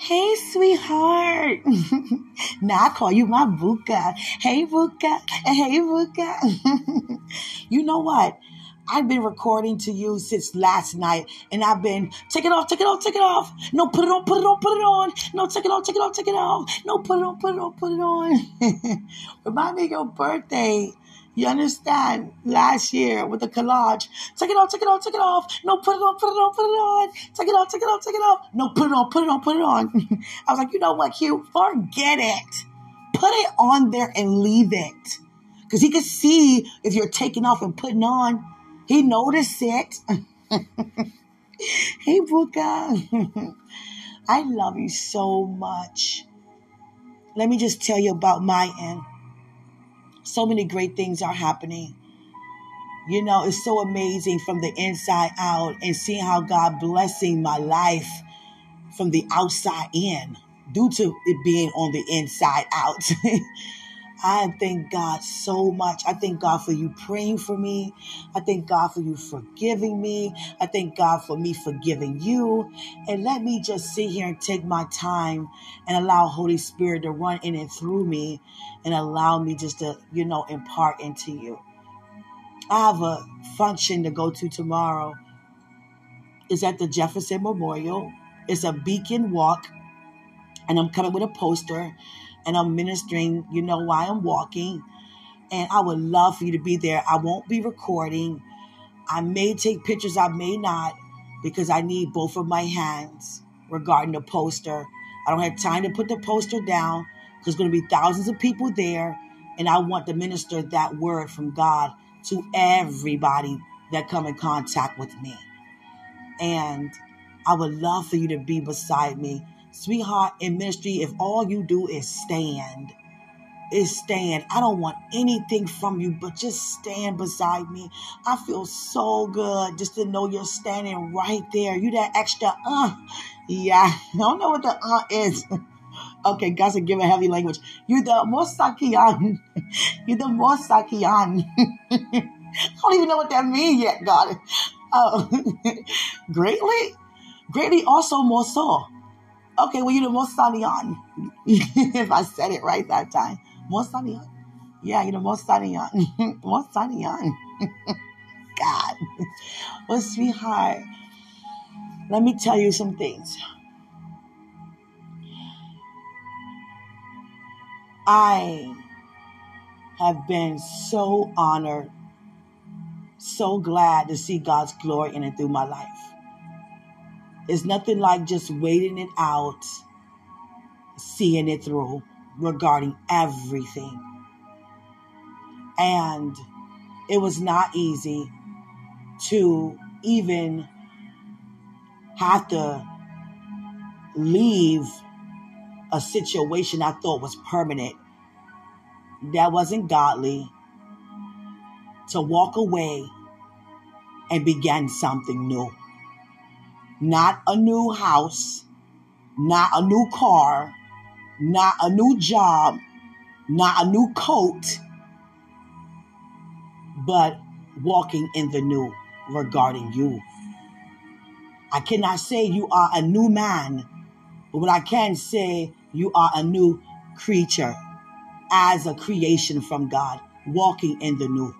Hey, sweetheart. now I call you my Buka. Hey, Buka. Hey, Buka. you know what? I've been recording to you since last night, and I've been take it off, take it off, take it off. No, put it on, put it on, put it on. No, take it off, take it off, take it off. No, put it on, put it on, put it on. Remind me of your birthday. You understand? Last year with the collage. Take it off, take it off, take it off. No, put it on, put it on, put it on. Take it off, take it off, take it off. No, put it on, put it on, put it on. I was like, you know what, Q? Forget it. Put it on there and leave it. Because he could see if you're taking off and putting on. He noticed it. hey, Buka. I love you so much. Let me just tell you about my end. So many great things are happening. You know, it's so amazing from the inside out and seeing how God blessing my life from the outside in due to it being on the inside out. I thank God so much. I thank God for you praying for me. I thank God for you forgiving me. I thank God for me forgiving you. And let me just sit here and take my time and allow Holy Spirit to run in and through me and allow me just to, you know, impart into you. I have a function to go to tomorrow. It's at the Jefferson Memorial. It's a beacon walk. And I'm coming with a poster and I'm ministering, you know, while I'm walking. And I would love for you to be there. I won't be recording. I may take pictures, I may not, because I need both of my hands regarding the poster. I don't have time to put the poster down because there's going to be thousands of people there. And I want to minister that word from God to everybody that come in contact with me. And I would love for you to be beside me Sweetheart, in ministry, if all you do is stand, is stand. I don't want anything from you, but just stand beside me. I feel so good just to know you're standing right there. You that extra uh. Yeah, I don't know what the uh is. okay, God said give a heavy language. You the Mosakian. You the Mosakian. I don't even know what that means yet, God. Oh, greatly? Greatly also more so. Okay, well, you're the most Salian. if I said it right that time. Most Salian. Yeah, you're the most Salian. most Salian. God. Well, sweetheart, let me tell you some things. I have been so honored, so glad to see God's glory in and through my life. It's nothing like just waiting it out, seeing it through regarding everything. And it was not easy to even have to leave a situation I thought was permanent that wasn't godly to walk away and begin something new not a new house, not a new car, not a new job, not a new coat, but walking in the new regarding you. I cannot say you are a new man, but what I can say, you are a new creature. As a creation from God, walking in the new.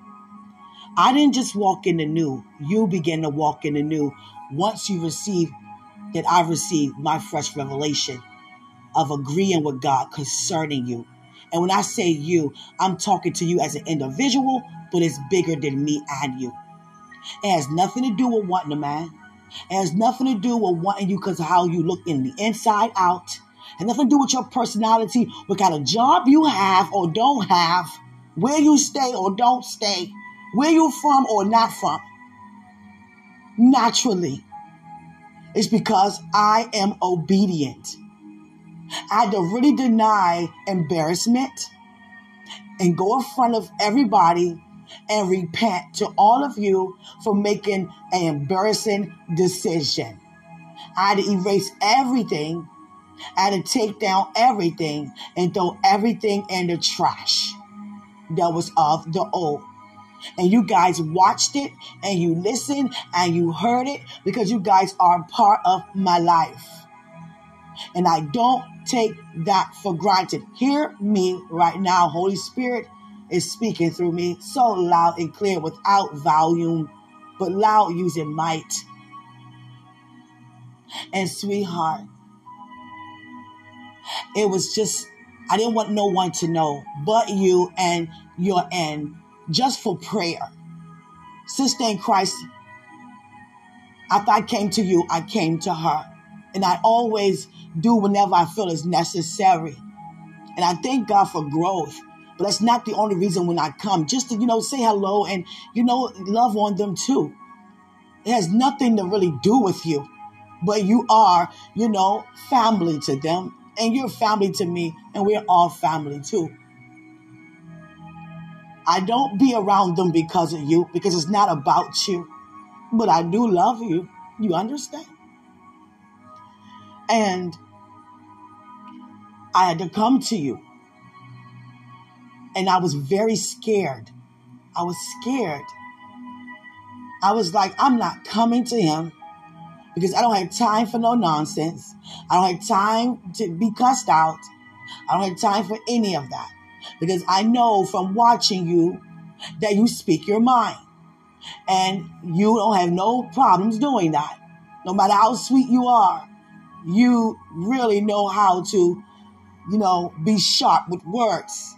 I didn't just walk in the new, you begin to walk in the new once you receive that I received my fresh revelation of agreeing with God concerning you. And when I say you, I'm talking to you as an individual, but it's bigger than me and you. It has nothing to do with wanting a man. It has nothing to do with wanting you because of how you look in the inside out. It has nothing to do with your personality, what kind of job you have or don't have, where you stay or don't stay, where you from or not from naturally. It's because I am obedient. I had to really deny embarrassment and go in front of everybody and repent to all of you for making an embarrassing decision. I had to erase everything. I had to take down everything and throw everything in the trash that was of the old and you guys watched it and you listened and you heard it because you guys are part of my life. And I don't take that for granted. Hear me right now. Holy Spirit is speaking through me so loud and clear without volume, but loud using might. And sweetheart, it was just, I didn't want no one to know but you and your end, just for prayer. Sister in Christ, after I came to you, I came to her. And I always do whenever I feel is necessary. And I thank God for growth. But that's not the only reason when I come, just to, you know, say hello and, you know, love on them too. It has nothing to really do with you, but you are, you know, family to them. And you're family to me, and we're all family too. I don't be around them because of you, because it's not about you. But I do love you. You understand? And I had to come to you. And I was very scared. I was scared. I was like, I'm not coming to him because I don't have time for no nonsense. I don't have time to be cussed out. I don't have time for any of that because I know from watching you that you speak your mind and you don't have no problems doing that. No matter how sweet you are, you really know how to, you know, be sharp with words.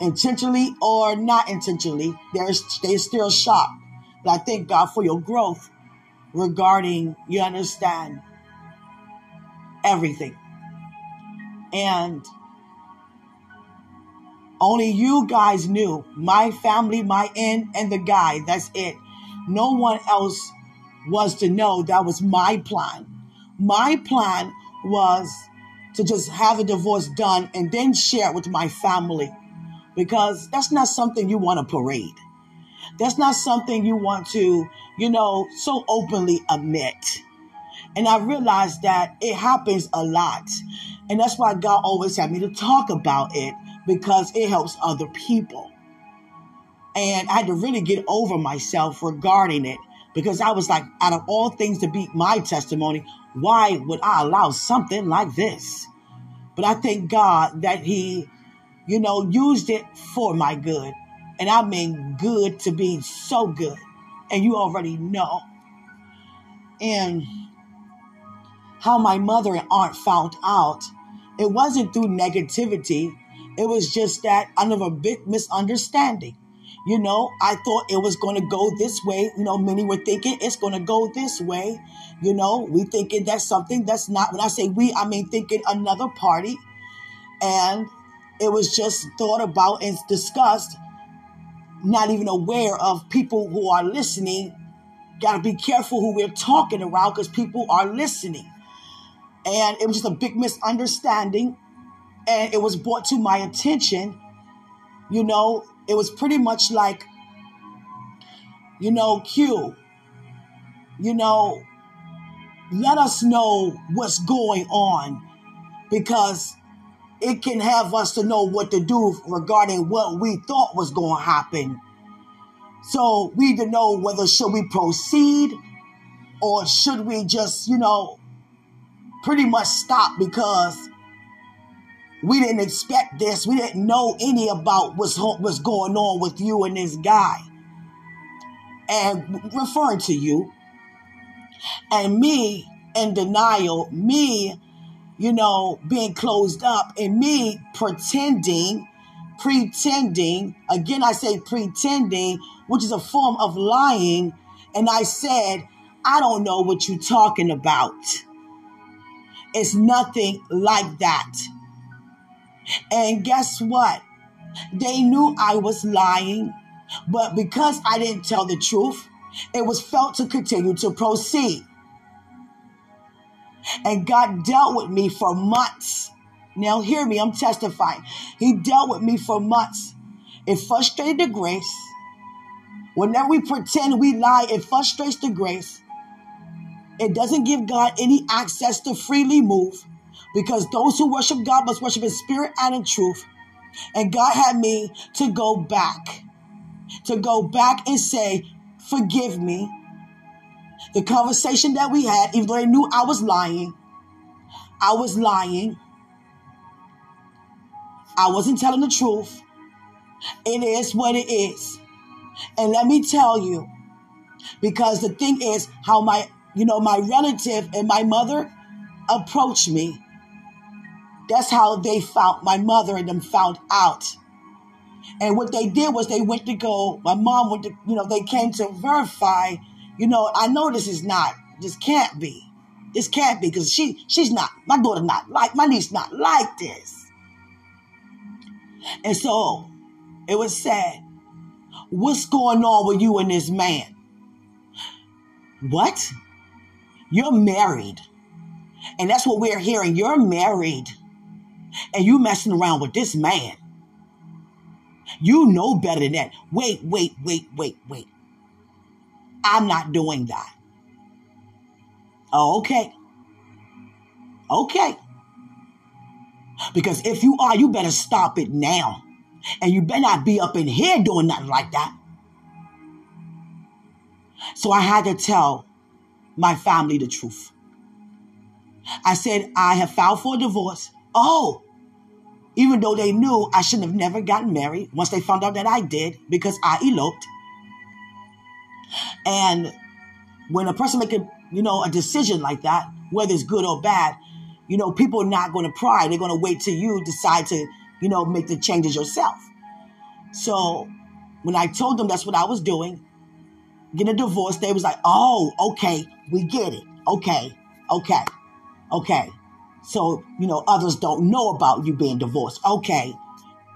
Intentionally or not intentionally, they're, they're still sharp. But I thank God for your growth regarding, you understand, everything. And only you guys knew. My family, my end, and the guy. That's it. No one else was to know that was my plan. My plan was to just have a divorce done and then share it with my family because that's not something you want to parade. That's not something you want to, you know, so openly admit. And I realized that it happens a lot. And that's why God always had me to talk about it because it helps other people. And I had to really get over myself regarding it because I was like, out of all things to beat my testimony, why would I allow something like this? But I thank God that He, you know, used it for my good. And I mean good to be so good. And you already know. And how my mother and aunt found out, it wasn't through negativity. It was just that out of a big misunderstanding. You know, I thought it was going to go this way. You know, many were thinking it's going to go this way. You know, we thinking that's something that's not, when I say we, I mean thinking another party. And it was just thought about and discussed, not even aware of people who are listening. Got to be careful who we're talking around because people are listening. And it was just a big misunderstanding. And it was brought to my attention, you know, it was pretty much like, you know, Q, you know, let us know what's going on because it can have us to know what to do regarding what we thought was going to happen. So we need to know whether should we proceed or should we just, you know, pretty much stop because we didn't expect this. We didn't know any about what's, what's going on with you and this guy. And referring to you. And me in denial, me, you know, being closed up, and me pretending, pretending, again, I say pretending, which is a form of lying. And I said, I don't know what you're talking about. It's nothing like that. And guess what? They knew I was lying, but because I didn't tell the truth, it was felt to continue to proceed. And God dealt with me for months. Now, hear me, I'm testifying. He dealt with me for months. It frustrated the grace. Whenever we pretend we lie, it frustrates the grace. It doesn't give God any access to freely move because those who worship God must worship in spirit and in truth. And God had me to go back, to go back and say, Forgive me. The conversation that we had, even though they knew I was lying, I was lying. I wasn't telling the truth. It is what it is. And let me tell you, because the thing is how my, you know, my relative and my mother approached me. That's how they found my mother and them found out. And what they did was they went to go, my mom went to, you know, they came to verify, you know, I know this is not, this can't be. This can't be because she she's not, my daughter not like, my niece not like this. And so it was said, What's going on with you and this man? What? You're married. And that's what we're hearing. You're married. And you messing around with this man. You know better than that. Wait, wait, wait, wait, wait. I'm not doing that. Okay. Okay. Because if you are, you better stop it now. And you better not be up in here doing nothing like that. So I had to tell my family the truth. I said, I have filed for divorce. Oh, even though they knew I shouldn't have never gotten married once they found out that I did because I eloped. And when a person make a, you know, a decision like that, whether it's good or bad, you know, people are not going to pry. They're going to wait till you decide to, you know, make the changes yourself. So when I told them that's what I was doing, getting a divorce, they was like, oh, okay, we get it. Okay, okay, okay. So, you know, others don't know about you being divorced. Okay.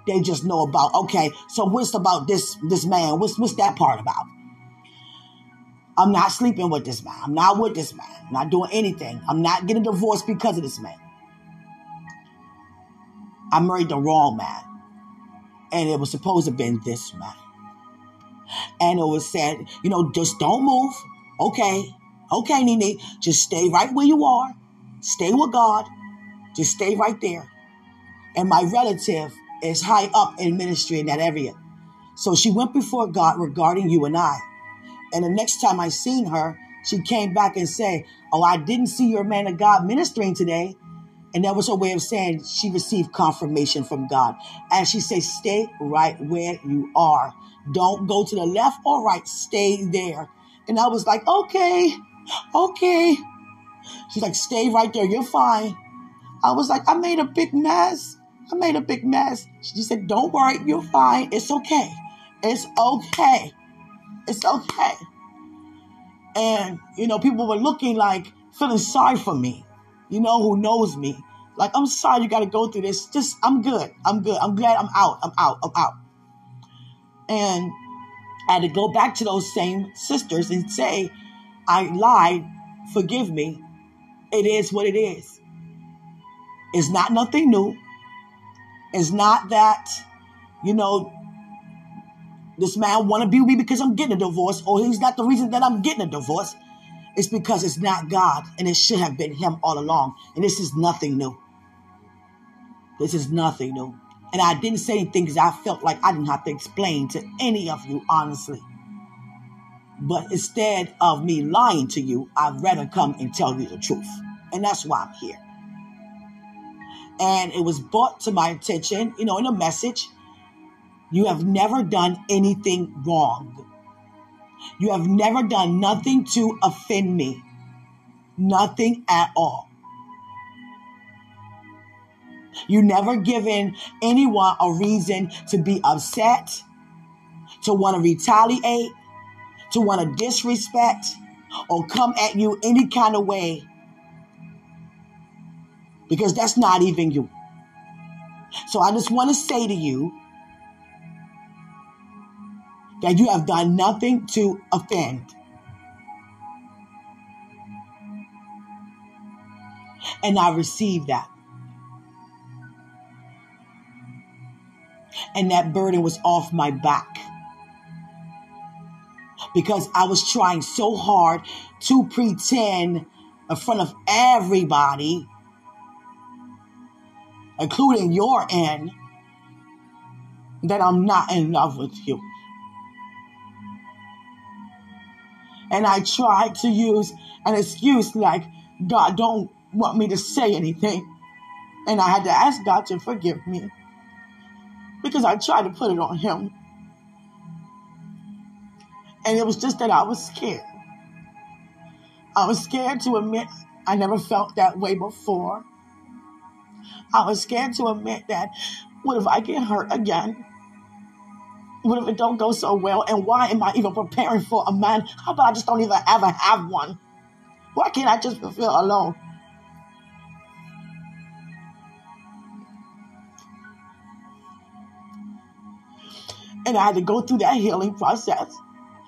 They just know about, okay, so what's about this this man? What's what's that part about? I'm not sleeping with this man. I'm not with this man. I'm not doing anything. I'm not getting divorced because of this man. I married the wrong man. And it was supposed to have been this man. And it was said, you know, just don't move. Okay. Okay, Nene. Just stay right where you are. Stay with God. Just stay right there. And my relative is high up in ministry in that area. So she went before God regarding you and I. And the next time I seen her, she came back and said, Oh, I didn't see your man of God ministering today. And that was her way of saying she received confirmation from God. And she said, Stay right where you are. Don't go to the left or right. Stay there. And I was like, Okay, okay. She's like, Stay right there. You're fine. I was like, I made a big mess. I made a big mess. She said, Don't worry. You're fine. It's okay. It's okay. It's okay. And, you know, people were looking like, feeling sorry for me, you know, who knows me. Like, I'm sorry you got to go through this. Just, I'm good. I'm good. I'm glad I'm out. I'm out. I'm out. And I had to go back to those same sisters and say, I lied. Forgive me. It is what it is. It's not nothing new. It's not that, you know, this man want to be with me because I'm getting a divorce, or he's not the reason that I'm getting a divorce. It's because it's not God, and it should have been him all along. And this is nothing new. This is nothing new. And I didn't say anything because I felt like I didn't have to explain to any of you, honestly. But instead of me lying to you, I'd rather come and tell you the truth. And that's why I'm here. And it was brought to my attention, you know, in a message you have never done anything wrong. You have never done nothing to offend me. Nothing at all. You never given anyone a reason to be upset, to want to retaliate, to want to disrespect, or come at you any kind of way. Because that's not even you. So I just want to say to you that you have done nothing to offend. And I received that. And that burden was off my back. Because I was trying so hard to pretend in front of everybody, including your end, that I'm not in love with you. And I tried to use an excuse like, God, don't want me to say anything. And I had to ask God to forgive me because I tried to put it on Him. And it was just that I was scared. I was scared to admit I never felt that way before. I was scared to admit that what if I get hurt again? What if it don't go so well? And why am I even preparing for a man? How about I just don't even ever have one? Why can't I just feel alone? And I had to go through that healing process.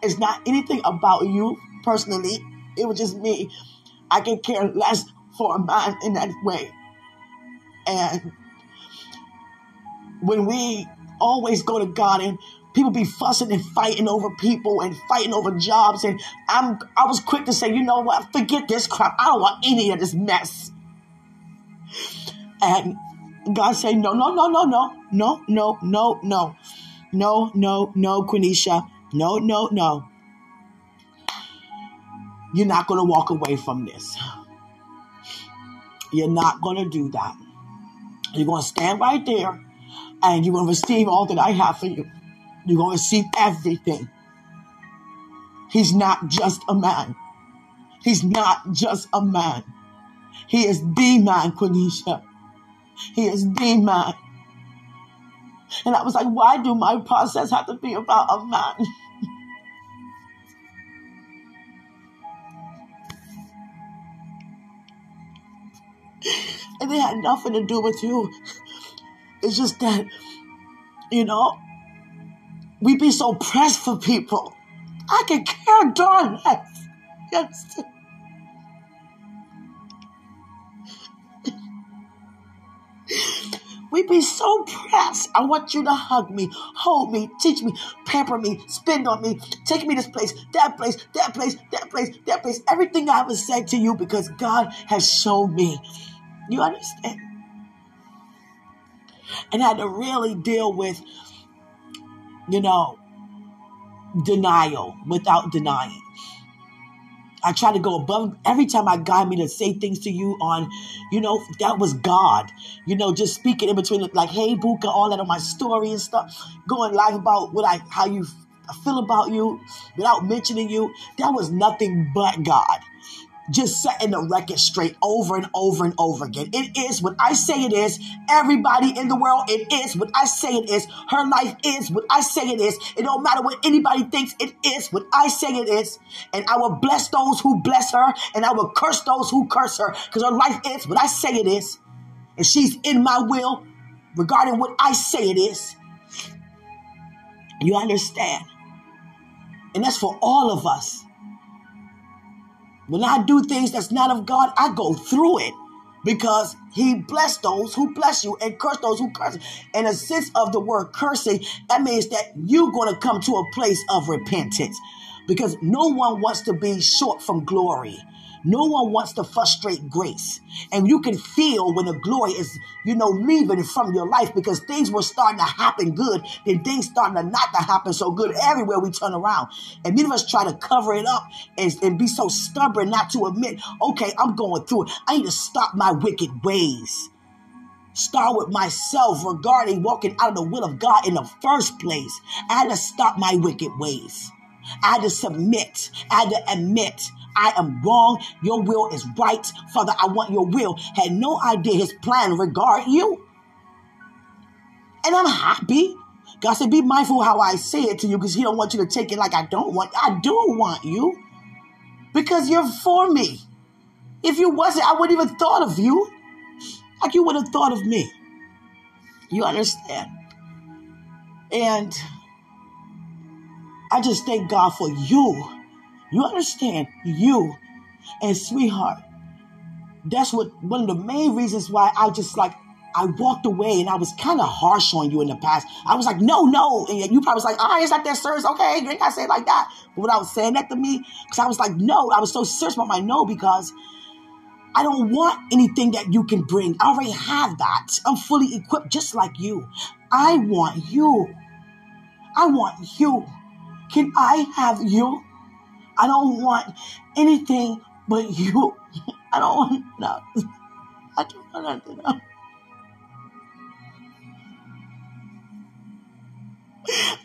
It's not anything about you personally. It was just me. I can care less for a man in that way. And when we always go to God and people be fussing and fighting over people and fighting over jobs and I'm I was quick to say, you know what, forget this crap. I don't want any of this mess. And God said, no, no, no, no, no, no, no, no, no. No, no, no, Quenisha. No, no, no. You're not going to walk away from this. You're not going to do that. You're going to stand right there and you're going to receive all that I have for you. You're going to receive everything. He's not just a man. He's not just a man. He is the man, Quenisha. He is the man. And I was like, why do my process have to be about a man? and it had nothing to do with you. It's just that, you know, we be so pressed for people. I can care darn less. Yes. We be so pressed. I want you to hug me, hold me, teach me, pamper me, spend on me, take me this place, that place, that place, that place, that place. Everything I ever said to you because God has shown me. You understand? And I had to really deal with, you know, denial without denying. I try to go above every time I got me to say things to you on, you know, that was God. You know, just speaking in between, like, hey, Buka, all that on my story and stuff, going live about what I, how you feel about you without mentioning you. That was nothing but God just setting the record straight over and over and over again. It is what I say it is. Everybody in the world, it is what I say it is. Her life is what I say it is. It don't matter what anybody thinks, it is what I say it is. And I will bless those who bless her, and I will curse those who curse her, because her life is what I say it is. And she's in my will regarding what I say it is. You understand? And that's for all of us. When I do things that's not of God, I go through it because he blessed those who bless you and curse those who curse. In a sense of the word cursing, that means that you're going to come to a place of repentance because no one wants to be short from glory. No one wants to frustrate grace. And you can feel when the glory is, you know, leaving from your life because things were starting to happen good, then things starting to not to happen so good everywhere we turn around. And many of us try to cover it up and, and be so stubborn not to admit, okay, I'm going through it. I need to stop my wicked ways start with myself regarding walking out of the will of God in the first place. I had to stop my wicked ways. I had to submit. I had to admit I am wrong. Your will is right. Father, I want your will. Had no idea his plan regard you. And I'm happy. God said, be mindful how I say it to you because he don't want you to take it like I don't want. I do want you because you're for me. If you wasn't, I wouldn't even thought of you like you would have thought of me. You understand? And I just thank God for you you understand? You and sweetheart. That's what one of the main reasons why I just like I walked away and I was kind of harsh on you in the past. I was like, no, no. And you probably was like, all right, it's not that serious. Okay, you gotta say it like that. But when I was saying that to me, because I was like, no, I was so serious about my no because I don't want anything that you can bring. I already have that. I'm fully equipped just like you. I want you. I want you. Can I have you? I don't want anything but you. I don't want nothing. I don't want nothing.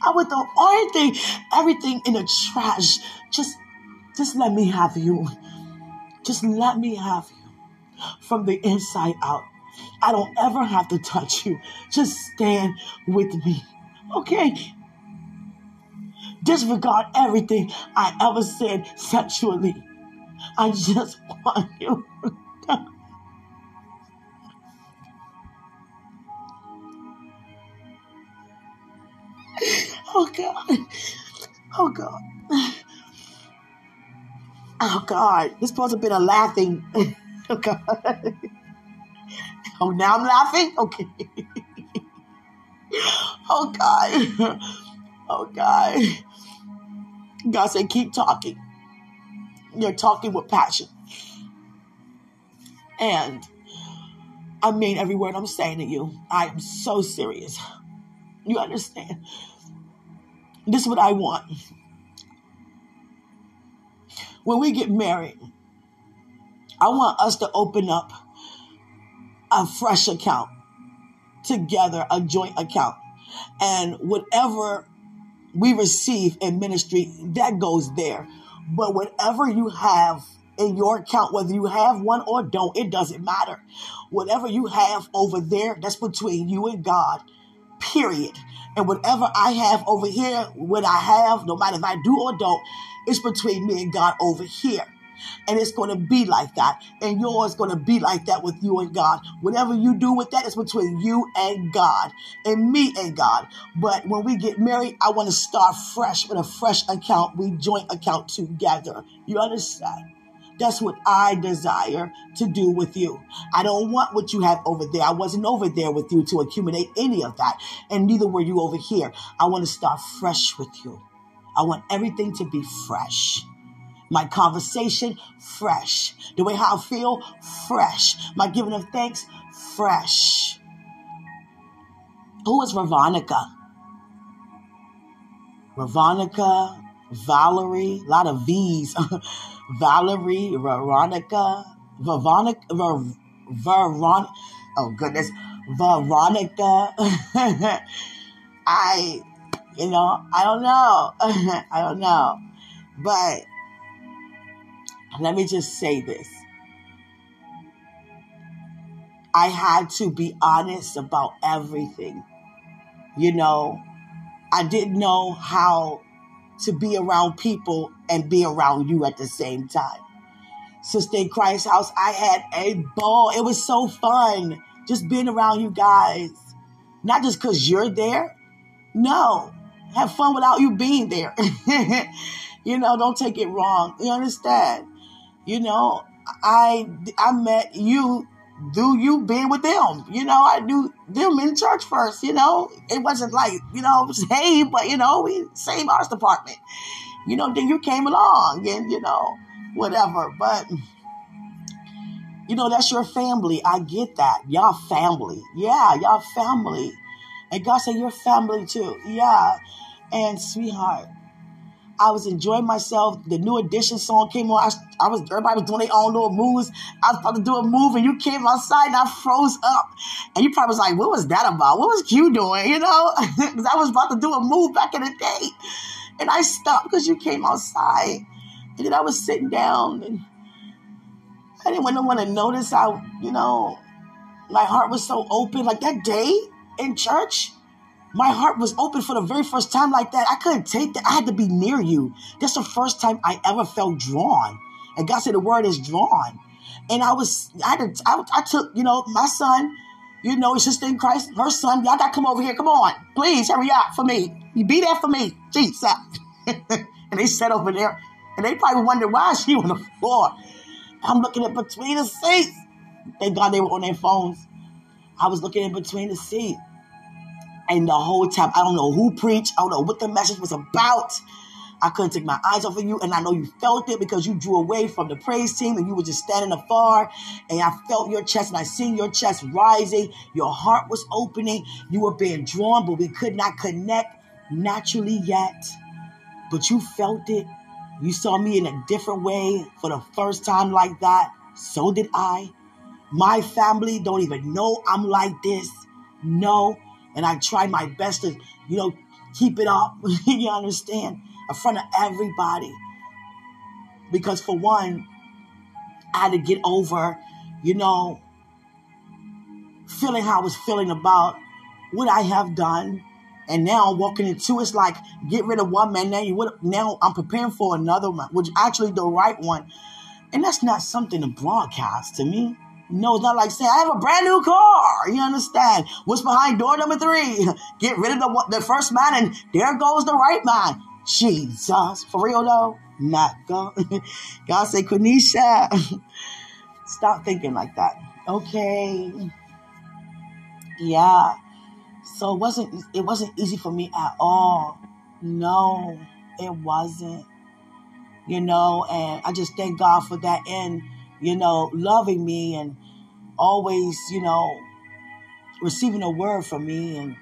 I would throw everything, everything in the trash. Just, just let me have you. Just let me have you from the inside out. I don't ever have to touch you. Just stand with me. Okay? Disregard everything I ever said sexually. I just want you. oh God. Oh God. Oh God. This supposed to have been a laughing. Oh God. Oh, now I'm laughing? Okay. oh God. Oh God. God said, keep talking. You're talking with passion. And I mean every word I'm saying to you. I am so serious. You understand? This is what I want. When we get married, I want us to open up a fresh account together, a joint account. And whatever we receive in ministry, that goes there. But whatever you have in your account, whether you have one or don't, it doesn't matter. Whatever you have over there, that's between you and God, period. And whatever I have over here, what I have, no matter if I do or don't, it's between me and God over here. And it's going to be like that. And yours going to be like that with you and God. Whatever you do with that is between you and God and me and God. But when we get married, I want to start fresh with a fresh account. We joint account together. You understand? That's what I desire to do with you. I don't want what you have over there. I wasn't over there with you to accumulate any of that. And neither were you over here. I want to start fresh with you. I want everything to be fresh. My conversation, fresh. The way how I feel, fresh. My giving of thanks, fresh. Who is Ravonica? Ravonica, Valerie, a lot of V's. Valerie, Veronica, Veronica, Veronica, oh goodness, Veronica. I, you know, I don't know. I don't know. But let me just say this. I had to be honest about everything. You know, I didn't know how to be around people and be around you at the same time. Sister in Christ house, I had a ball. It was so fun just being around you guys. Not just because you're there. No, have fun without you being there. you know, don't take it wrong. You understand? You know, I I met you do you being with them. You know, I knew them in church first, you know. It wasn't like, you know, hey, but you know, we same arts department. You know, then you came along and, you know, whatever. But you know, that's your family. I get that. Y'all family. Yeah, y'all family. And God said, You're family too. Yeah. And sweetheart, I was enjoying myself. The new edition song came on. I, I was everybody was doing their own little moves. I was about to do a move, and you came outside, and I froze up. And you probably was like, "What was that about? What was Q doing?" You know, because I was about to do a move back in the day, and I stopped because you came outside, and then I was sitting down, and I didn't want no one to notice how you know my heart was so open. Like that day in church my heart was open for the very first time like that. I couldn't take that. I had to be near you. That's the first time I ever felt drawn. And God said the word is drawn. And I was, I, had to, I, I took, you know, my son, you know, his sister in Christ, her son, y'all got to come over here. Come on. Please hurry up for me. You be there for me. Jesus. and they sat over there. And they probably wondered why she on the floor. I'm looking at between the seats. Thank God they were on their phones. I was looking in between the seats. And the whole time, I don't know who preached. I don't know what the message was about. I couldn't take my eyes off of you. And I know you felt it because you drew away from the praise team and you were just standing afar. And I felt your chest and I seen your chest rising. Your heart was opening. You were being drawn, but we could not connect naturally yet. But you felt it. You saw me in a different way for the first time like that. So did I. My family don't even know I'm like this. No. And I try my best to, you know, keep it up. you understand? In front of everybody. Because for one, I had to get over, you know, feeling how I was feeling about what I have done. And now walking into it's like get rid of one man. Now you would now I'm preparing for another one, which actually the right one. And that's not something to broadcast to me. No, it's not like saying I have a brand new car. You understand? What's behind door number three? Get rid of the the first man, and there goes the right man. Jesus, for real though, not God. God say, Quenisha, stop thinking like that. Okay, yeah. So it wasn't it wasn't easy for me at all. No, it wasn't. You know, and I just thank God for that and you know, loving me and always, you know, receiving a word from me and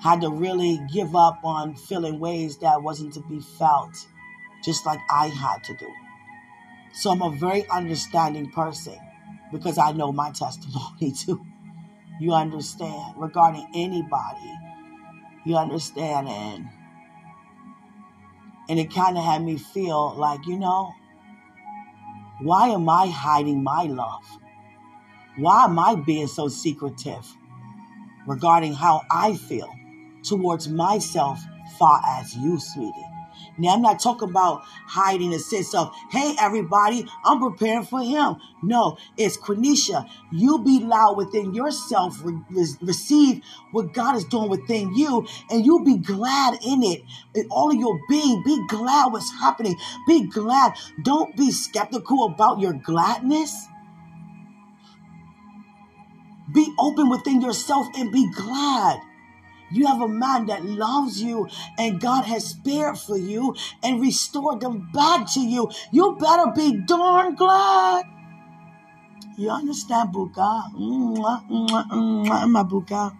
had to really give up on feeling ways that wasn't to be felt, just like I had to do. So I'm a very understanding person because I know my testimony too. You understand regarding anybody. You understand and and it kind of had me feel like, you know, why am I hiding my love? Why am I being so secretive regarding how I feel towards myself far as you, sweetie? Now, I'm not talking about hiding a sense of, hey, everybody, I'm preparing for him. No, it's Quenisha. You be loud within yourself, re- receive what God is doing within you, and you be glad in it. In all of your being, be glad what's happening. Be glad. Don't be skeptical about your gladness. Be open within yourself and be glad. You have a man that loves you and God has spared for you and restored them back to you. You better be darn glad. You understand, Buka? My Buka.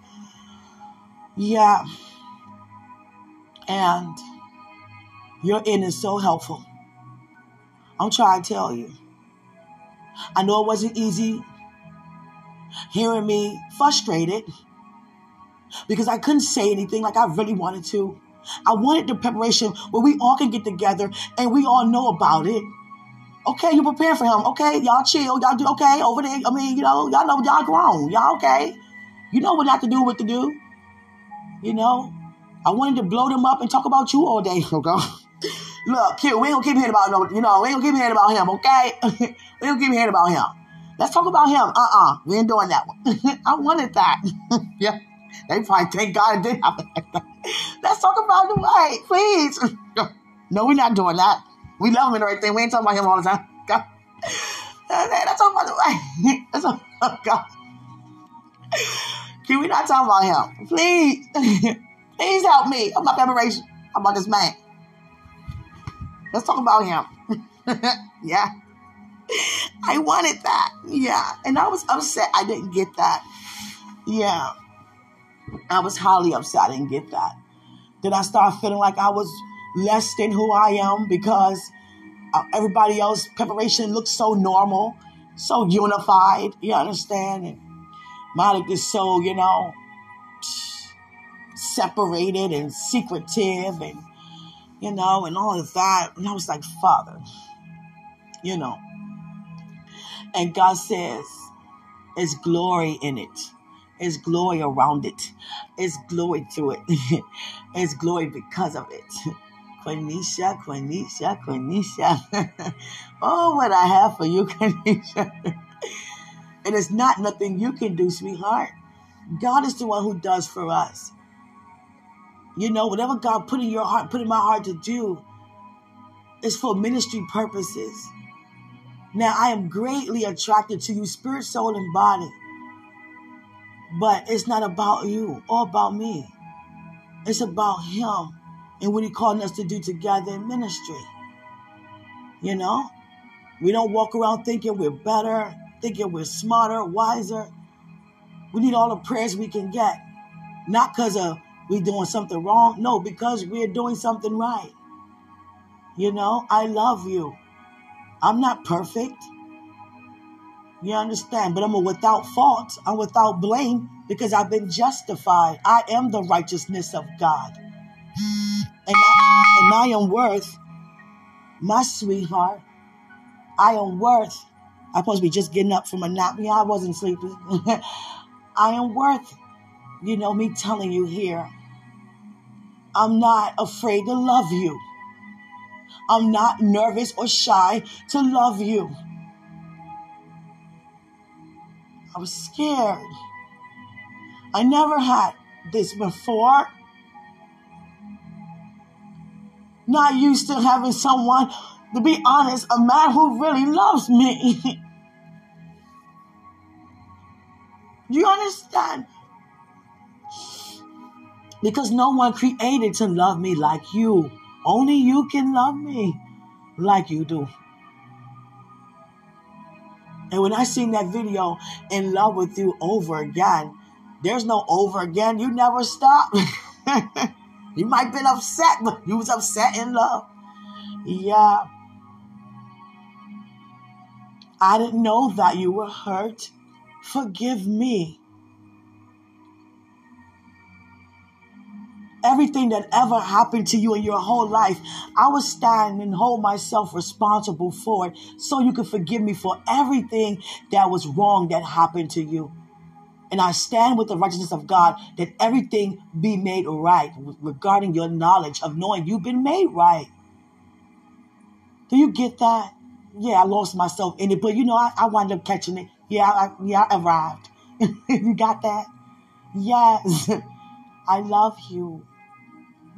Yeah. And your in is so helpful. I'm trying to tell you. I know it wasn't easy hearing me frustrated because I couldn't say anything like I really wanted to. I wanted the preparation where we all can get together and we all know about it. Okay, you prepare for him. Okay, y'all chill. Y'all do okay over there. I mean, you know, y'all know y'all grown. Y'all okay. You know what not to do, what to do. You know, I wanted to blow them up and talk about you all day. Okay. Look, kid, we ain't gonna keep hearing about no, you know, we ain't gonna keep hearing about him, okay? we ain't gonna keep hearing about him. Let's talk about him. Uh-uh. We ain't doing that one. I wanted that. yeah. They probably thank God it did happen. Let's talk about the way, please. no, we're not doing that. We love him and everything. We ain't talking about him all the time. God. Let's talk about the way. Let's talk about God. Can we not talk about him? Please. Please help me. I'm about preparation. I'm about this man. Let's talk about him. yeah. I wanted that. Yeah. And I was upset I didn't get that. Yeah. I was highly upset. I didn't get that. Then I started feeling like I was less than who I am because uh, everybody else preparation looks so normal, so unified. You understand? And Malik is so, you know, separated and secretive and, you know, and all of that. And I was like, Father, you know. And God says, there's glory in it. It's glory around it. It's glory through it. it's glory because of it. Quenisha, Quenisha, Quenisha. oh, what I have for you, Quenisha. and it's not nothing you can do, sweetheart. God is the one who does for us. You know, whatever God put in your heart, put in my heart to do, is for ministry purposes. Now, I am greatly attracted to you, spirit, soul, and body. But it's not about you or about me. It's about Him and what He called us to do together in ministry. You know? We don't walk around thinking we're better, thinking we're smarter, wiser. We need all the prayers we can get. Not because of we doing something wrong. No, because we're doing something right. You know, I love you. I'm not perfect. You understand? But I'm without fault. I'm without blame because I've been justified. I am the righteousness of God. And I, and I am worth, my sweetheart, I am worth. I'm supposed to be just getting up from a nap. Yeah, I wasn't sleeping. I am worth, you know, me telling you here. I'm not afraid to love you. I'm not nervous or shy to love you. I was scared. I never had this before. Not used to having someone, to be honest, a man who really loves me. Do you understand? Because no one created to love me like you. Only you can love me like you do. And when I seen that video, In Love with You over again, there's no over again. You never stop. you might been upset, but you was upset in love. Yeah. I didn't know that you were hurt. Forgive me. Everything that ever happened to you in your whole life, I will stand and hold myself responsible for it so you can forgive me for everything that was wrong that happened to you. And I stand with the righteousness of God that everything be made right regarding your knowledge of knowing you've been made right. Do you get that? Yeah, I lost myself in it, but you know, I, I wound up catching it. Yeah, I, yeah, I arrived. you got that? Yes. I love you.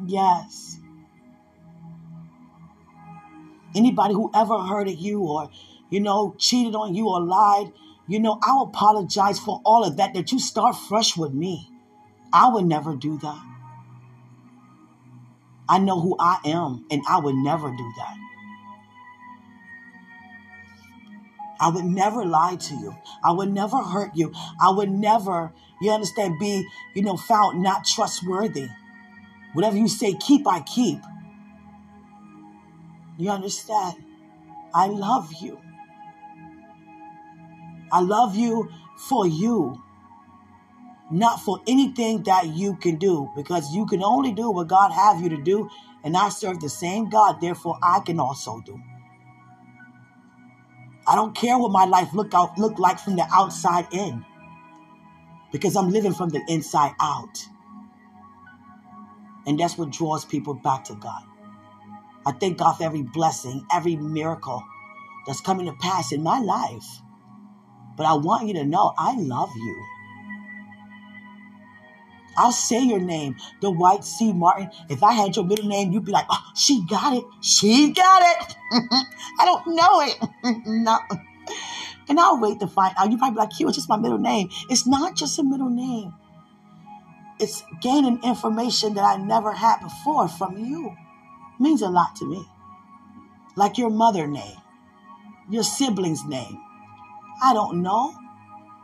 Yes. Anybody who ever hurted you or, you know, cheated on you or lied, you know, I apologize for all of that, that you start fresh with me. I would never do that. I know who I am, and I would never do that. I would never lie to you. I would never hurt you. I would never, you understand, be, you know, found not trustworthy. Whatever you say, keep, I keep. You understand? I love you. I love you for you, not for anything that you can do, because you can only do what God have you to do, and I serve the same God, therefore I can also do. I don't care what my life look out look like from the outside in, because I'm living from the inside out. And that's what draws people back to God. I thank God for every blessing, every miracle that's coming to pass in my life. But I want you to know I love you. I'll say your name, the White C. Martin. If I had your middle name, you'd be like, oh, she got it. She got it. I don't know it. no. And I'll wait to find out. You probably be like, Q, it's just my middle name. It's not just a middle name it's gaining information that I never had before from you. It means a lot to me. Like your mother name, your sibling's name. I don't know.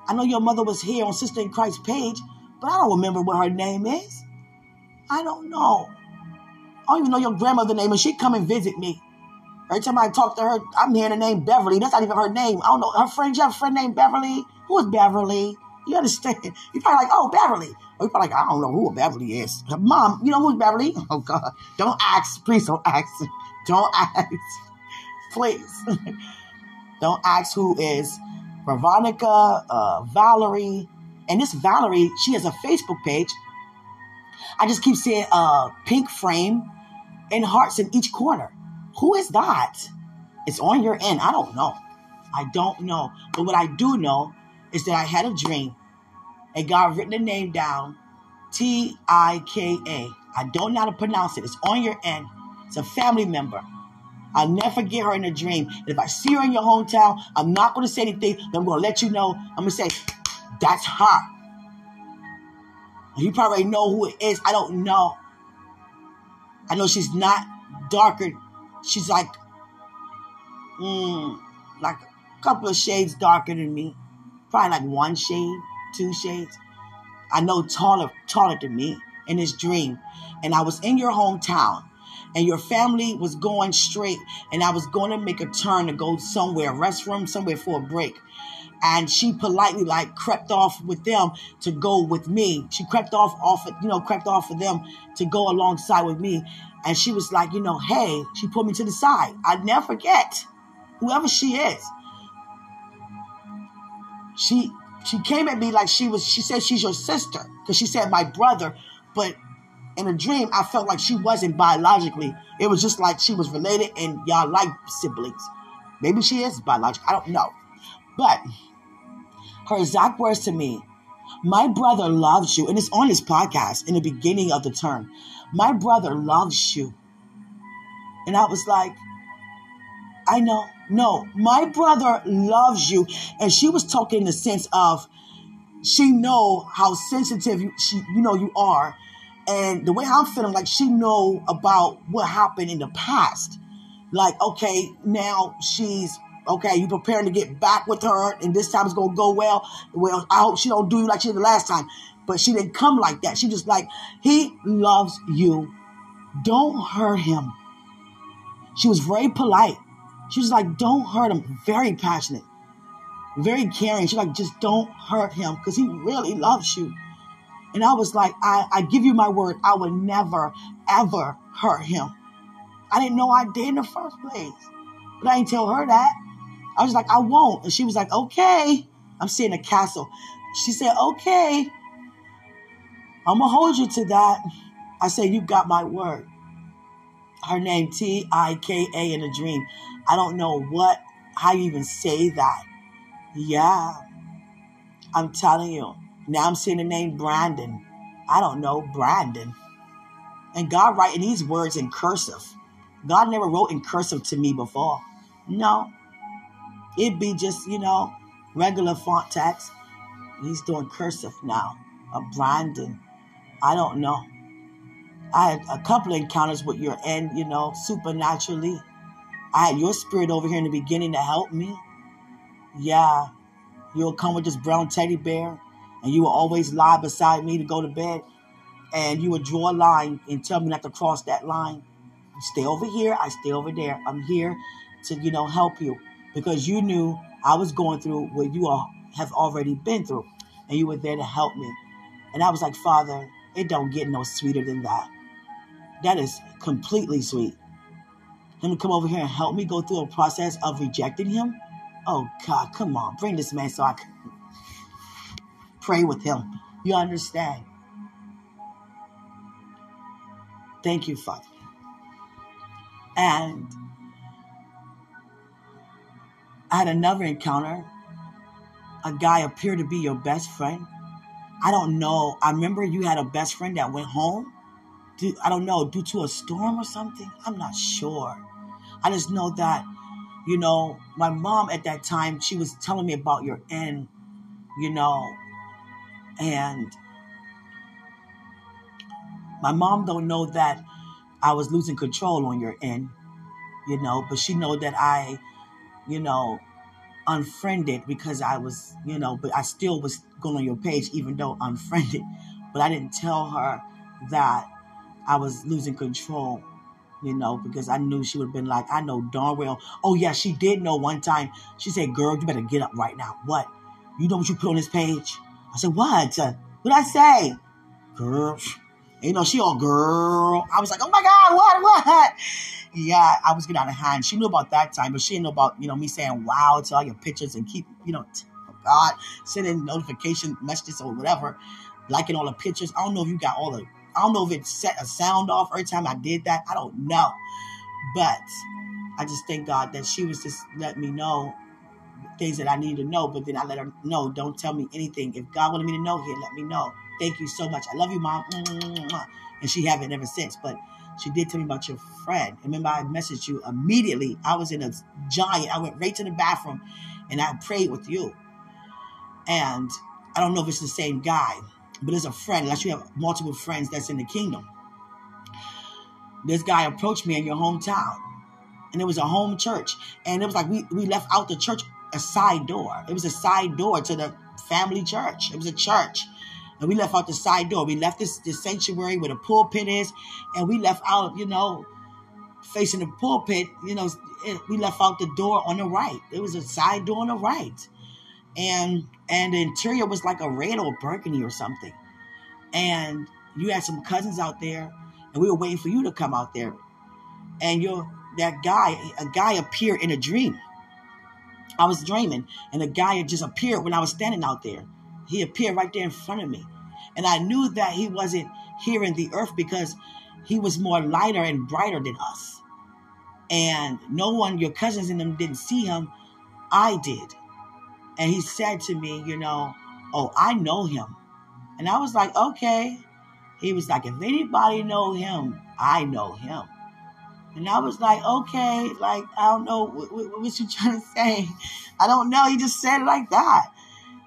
I know your mother was here on Sister in Christ page, but I don't remember what her name is. I don't know. I don't even know your grandmother name, and she come and visit me. Every time I talk to her, I'm hearing the name Beverly. That's not even her name. I don't know. Her friend, you have a friend named Beverly? Who is Beverly? You understand? You're probably like, oh, Beverly. Or you're probably like, I don't know who Beverly is. Mom, you know who's Beverly? Oh, God. Don't ask. Please don't ask. Don't ask. Please. don't ask who is Veronica, uh, Valerie. And this Valerie, she has a Facebook page. I just keep seeing a uh, pink frame and hearts in each corner. Who is that? It's on your end. I don't know. I don't know. But what I do know is that I had a dream and God written the name down T I K A. I don't know how to pronounce it. It's on your end. It's a family member. I'll never forget her in a dream. And if I see her in your hometown, I'm not going to say anything. I'm going to let you know. I'm going to say, that's her. You probably know who it is. I don't know. I know she's not darker. She's like, mm, like a couple of shades darker than me probably like one shade, two shades. I know taller, taller than me in this dream. And I was in your hometown and your family was going straight and I was going to make a turn to go somewhere, restroom, somewhere for a break. and she politely like crept off with them to go with me. She crept off off you know crept off of them to go alongside with me, and she was like, you know, hey, she put me to the side. I never forget, whoever she is. She she came at me like she was. She said she's your sister because she said my brother, but in a dream I felt like she wasn't biologically. It was just like she was related and y'all like siblings. Maybe she is biological. I don't know, but her exact words to me, my brother loves you. And it's on his podcast in the beginning of the term. My brother loves you. And I was like, I know. No, my brother loves you. And she was talking in the sense of she know how sensitive you, she, you know you are. And the way I'm feeling, like she know about what happened in the past. Like, okay, now she's Okay, you preparing to get back with her, and this time it's gonna go well. Well, I hope she don't do you like she did the last time. But she didn't come like that. She just like, he loves you. Don't hurt him. She was very polite. She was like, don't hurt him. Very passionate. Very caring. She's like, just don't hurt him because he really loves you. And I was like, I, I give you my word, I would never, ever hurt him. I didn't know I did in the first place. But I didn't tell her that. I was like, I won't. And she was like, okay. I'm seeing a castle. She said, okay. I'm going to hold you to that. I said, "You've got my word. Her name, T I K A in a dream. I don't know what, how you even say that. Yeah. I'm telling you. Now I'm seeing the name Brandon. I don't know, Brandon. And God writing these words in cursive. God never wrote in cursive to me before. No. It'd be just, you know, regular font text. He's doing cursive now. A Brandon. I don't know. I had a couple encounters with your end, you know, supernaturally. I had your spirit over here in the beginning to help me. Yeah. You'll come with this brown teddy bear, and you will always lie beside me to go to bed. And you would draw a line and tell me not to cross that line. Stay over here, I stay over there. I'm here to, you know, help you because you knew I was going through what you all have already been through, and you were there to help me. And I was like, Father, it don't get no sweeter than that. That is completely sweet. Him to come over here and help me go through a process of rejecting him. Oh God, come on, bring this man so I can pray with him. You understand? Thank you, Father. And I had another encounter. A guy appeared to be your best friend. I don't know. I remember you had a best friend that went home. I don't know, due to a storm or something. I'm not sure. I just know that, you know, my mom at that time, she was telling me about your end, you know, and my mom don't know that I was losing control on your end, you know, but she know that I you know, unfriended because I was, you know, but I still was going on your page even though unfriended. But I didn't tell her that I was losing control, you know, because I knew she would have been like, I know darn well. Oh, yeah, she did know one time. She said, Girl, you better get up right now. What? You know what you put on this page? I said, What? What did I say? Girl. You know, she all girl. I was like, Oh my God, what? What? yeah, I was getting out of hand. She knew about that time, but she didn't know about, you know, me saying wow to all your pictures and keep, you know, oh God, sending notification messages or whatever, liking all the pictures. I don't know if you got all the, I don't know if it set a sound off every time I did that. I don't know. But I just thank God that she was just letting me know things that I needed to know. But then I let her know, don't tell me anything. If God wanted me to know here, let me know. Thank you so much. I love you, mom. And she haven't ever since. But she did tell me about your friend. And remember, I messaged you immediately. I was in a giant. I went right to the bathroom and I prayed with you. And I don't know if it's the same guy, but it's a friend. Unless you have multiple friends that's in the kingdom. This guy approached me in your hometown, and it was a home church. And it was like we, we left out the church a side door. It was a side door to the family church. It was a church. And we left out the side door. We left this, this sanctuary where the pulpit is, and we left out, you know, facing the pulpit, you know, we left out the door on the right. There was a side door on the right. and and the interior was like a red or burgundy or something. And you had some cousins out there, and we were waiting for you to come out there. And you're that guy, a guy appeared in a dream. I was dreaming, and a guy had just appeared when I was standing out there. He appeared right there in front of me. And I knew that he wasn't here in the earth because he was more lighter and brighter than us. And no one, your cousins and them didn't see him. I did. And he said to me, you know, oh, I know him. And I was like, okay. He was like, if anybody know him, I know him. And I was like, okay, like, I don't know what, what, what you trying to say. I don't know. He just said it like that.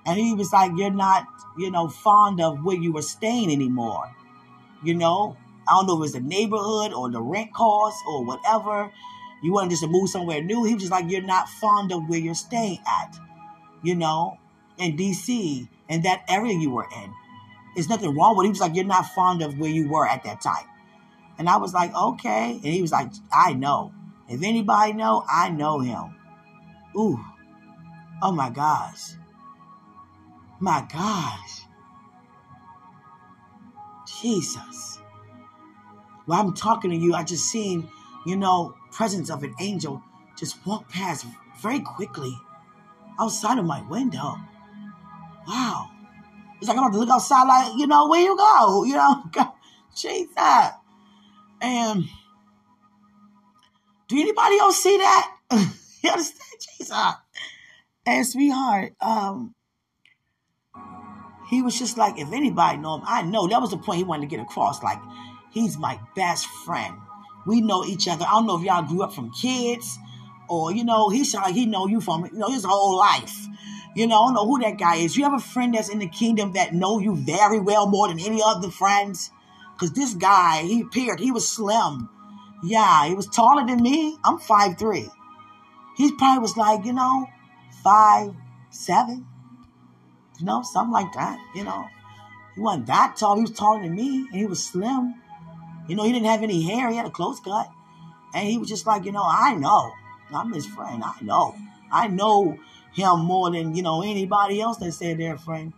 And he was like, you're not, you know, fond of where you were staying anymore. You know, I don't know if it was the neighborhood or the rent cost or whatever. You wanted just to move somewhere new. He was just like, you're not fond of where you're staying at you know, in DC, in that area you were in. There's nothing wrong with it. He was like, You're not fond of where you were at that time. And I was like, Okay. And he was like, I know. If anybody know, I know him. Ooh. Oh my gosh. My gosh. Jesus. While I'm talking to you, I just seen, you know, presence of an angel just walk past very quickly outside of my window. Wow. It's like I'm about to look outside, like, you know, where you go? You know, Jesus. And do anybody else see that? you understand? Jesus. And sweetheart, um, he was just like, if anybody know him, I know. That was the point he wanted to get across. Like, he's my best friend. We know each other. I don't know if y'all grew up from kids or you know, he sound like he know you from you know his whole life. You know, I don't know who that guy is. You have a friend that's in the kingdom that know you very well more than any other friends. Cause this guy, he appeared, he was slim. Yeah, he was taller than me. I'm five three. He probably was like, you know, five, seven. You know, something like that, you know. He wasn't that tall. He was taller than me, and he was slim. You know, he didn't have any hair. He had a close cut. And he was just like, you know, I know. I'm his friend. I know. I know him more than, you know, anybody else that said their friend.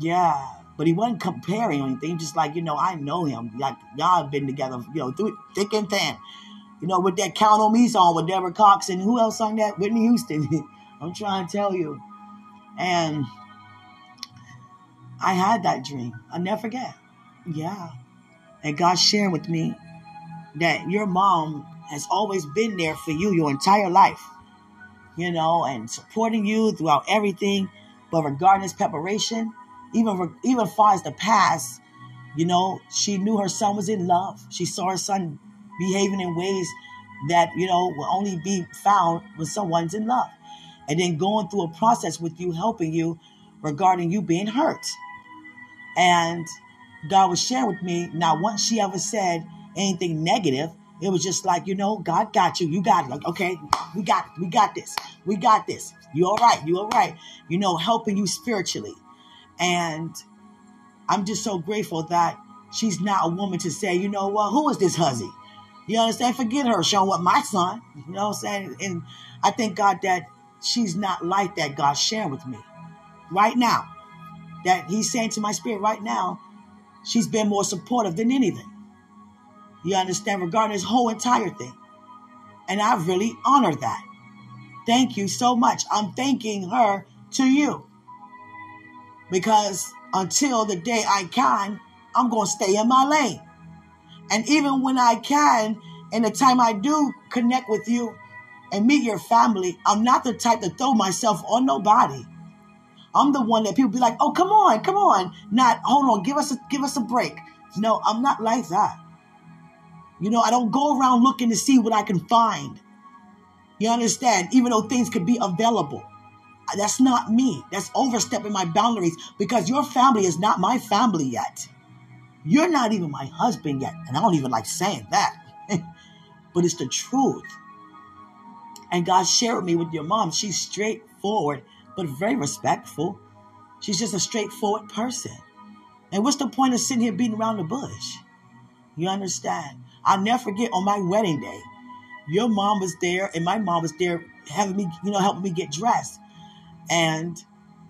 Yeah. But he wasn't comparing anything. Just like, you know, I know him. Like, y'all have been together, you know, through thick and thin. You know, with that Count on Me song with Deborah Cox and who else sung that? Whitney Houston. I'm trying to tell you. And I had that dream. I'll never forget. Yeah. And God sharing with me that your mom has always been there for you your entire life, you know, and supporting you throughout everything. But regarding his preparation, even even far as the past, you know, she knew her son was in love. She saw her son behaving in ways that you know will only be found when someone's in love, and then going through a process with you, helping you regarding you being hurt. And God was sharing with me. Not once she ever said anything negative it was just like, you know, God got you. You got it. Like, okay, we got it. we got this. We got this. You all right. You all right. You know, helping you spiritually. And I'm just so grateful that she's not a woman to say, you know what, who is this huzzy? You understand? Forget her showing what my son. You know what I'm saying? And I thank God that she's not like that. God sharing with me right now. That He's saying to my spirit right now, she's been more supportive than anything. You understand? Regarding this whole entire thing. And I really honor that. Thank you so much. I'm thanking her to you. Because until the day I can, I'm going to stay in my lane. And even when I can, and the time I do connect with you and meet your family, I'm not the type to throw myself on nobody. I'm the one that people be like, "Oh, come on, come on." Not, "Hold on, give us a give us a break." No, I'm not like that. You know, I don't go around looking to see what I can find. You understand? Even though things could be available. Uh, that's not me. That's overstepping my boundaries because your family is not my family yet. You're not even my husband yet. And I don't even like saying that. but it's the truth. And God shared with me with your mom. She's straightforward, but very respectful. She's just a straightforward person. And what's the point of sitting here beating around the bush? You understand? I'll never forget on my wedding day, your mom was there and my mom was there having me, you know, helping me get dressed. And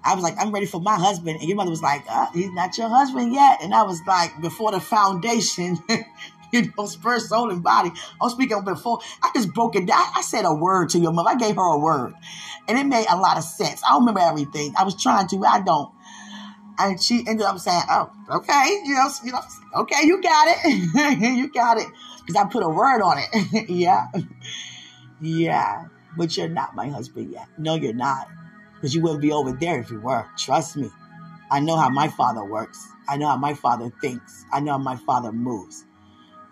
I was like, I'm ready for my husband. And your mother was like, uh, he's not your husband yet. And I was like, before the foundation, you know, spirit, soul, and body. I was speaking before. I just broke it down. I said a word to your mother. I gave her a word. And it made a lot of sense. I don't remember everything. I was trying to, I don't. And she ended up saying, oh, okay, you know, you know okay, you got it. you got it. Because I put a word on it. yeah. Yeah. But you're not my husband yet. No, you're not because you wouldn't be over there if you were. Trust me. I know how my father works. I know how my father thinks. I know how my father moves.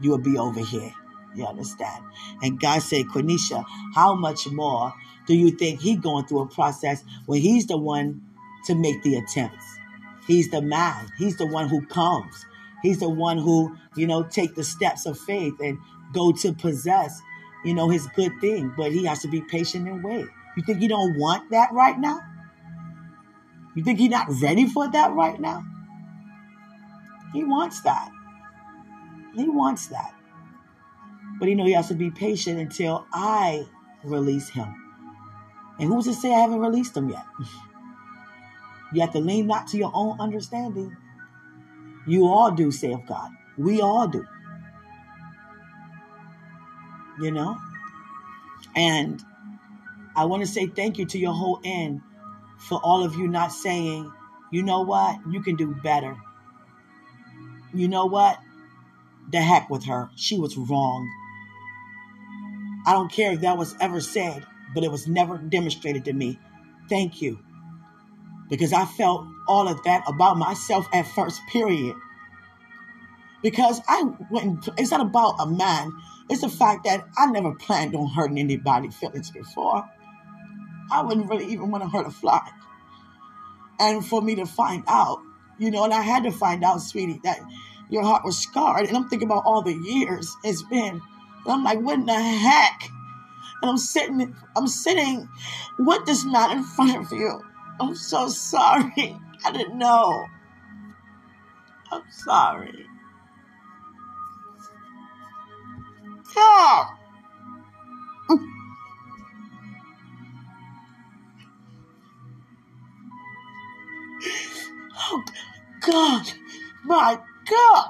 You will be over here. You understand? And God said, Quenisha, how much more do you think he going through a process when he's the one to make the attempts? He's the man. He's the one who comes. He's the one who, you know, take the steps of faith and go to possess, you know, his good thing. But he has to be patient and wait. You think he don't want that right now? You think he's not ready for that right now? He wants that. He wants that. But you know he has to be patient until I release him. And who's to say I haven't released him yet? You have to lean not to your own understanding. You all do, saith God. We all do. You know? And I want to say thank you to your whole end for all of you not saying, you know what, you can do better. You know what? The heck with her. She was wrong. I don't care if that was ever said, but it was never demonstrated to me. Thank you. Because I felt all of that about myself at first, period. Because I went, it's not about a man, it's the fact that I never planned on hurting anybody's feelings before. I wouldn't really even want to hurt a fly. And for me to find out, you know, and I had to find out, sweetie, that your heart was scarred. And I'm thinking about all the years it's been. And I'm like, what in the heck? And I'm sitting, I'm sitting with this man in front of you. I'm so sorry. I didn't know. I'm sorry. God. Oh, God. My God.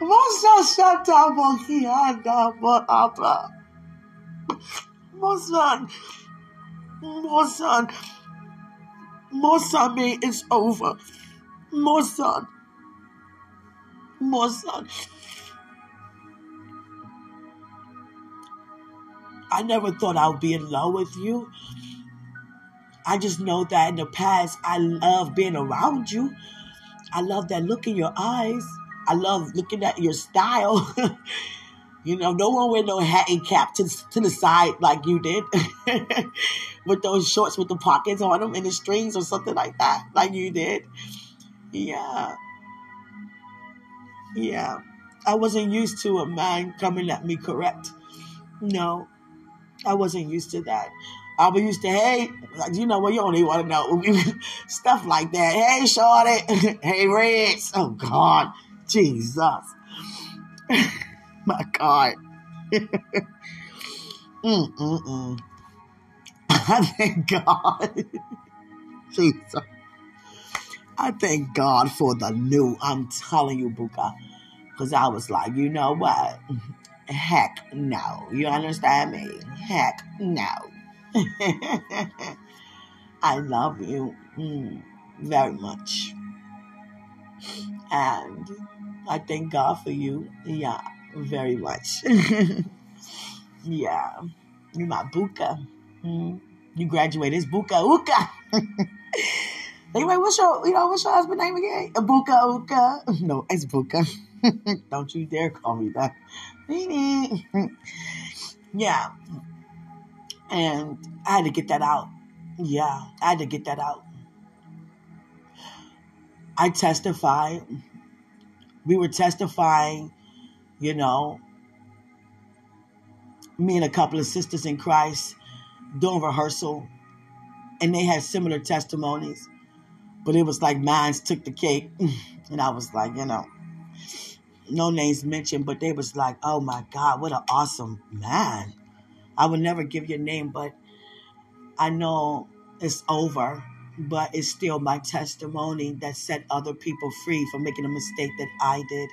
Mosa shata mokianda moapa. Mosan. Mosan. Mosame is over. Mosan. Mosan. I never thought I would be in love with you. I just know that in the past, I love being around you. I love that look in your eyes. I love looking at your style. you know, no one wear no hat and cap to, to the side like you did, with those shorts with the pockets on them and the strings or something like that, like you did. Yeah. Yeah. I wasn't used to a man coming at me correct. No. I wasn't used to that. I was used to, hey, you know what, you even want to know. Stuff like that. Hey, Shorty. hey, Reds. Oh, God. Jesus. My God. Mm-mm-mm. I thank God. Jesus. I thank God for the new. I'm telling you, Buka. Because I was like, you know what? Heck no. You understand me? Heck no. I love you mm, very much. And I thank God for you. Yeah, very much. yeah. You're my buka. Mm. You graduated. It's buka uka. anyway, what's your you know what's your husband name again? Buka uka. No, it's buka. Don't you dare call me that. yeah. And I had to get that out. Yeah, I had to get that out. I testified. We were testifying, you know, me and a couple of sisters in Christ doing rehearsal, and they had similar testimonies, but it was like mine took the cake. And I was like, you know, no names mentioned, but they was like, oh my God, what an awesome man. I would never give your name, but I know it's over, but it's still my testimony that set other people free from making a mistake that I did.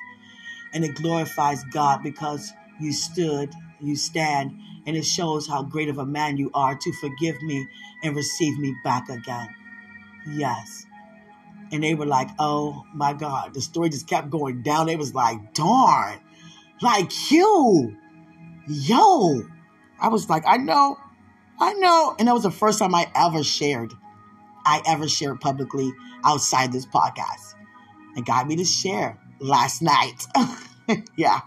And it glorifies God because you stood, you stand, and it shows how great of a man you are to forgive me and receive me back again. Yes. And they were like, oh my God. The story just kept going down. It was like, darn, like you, yo. I was like, I know, I know. And that was the first time I ever shared, I ever shared publicly outside this podcast. And got me to share last night. yeah.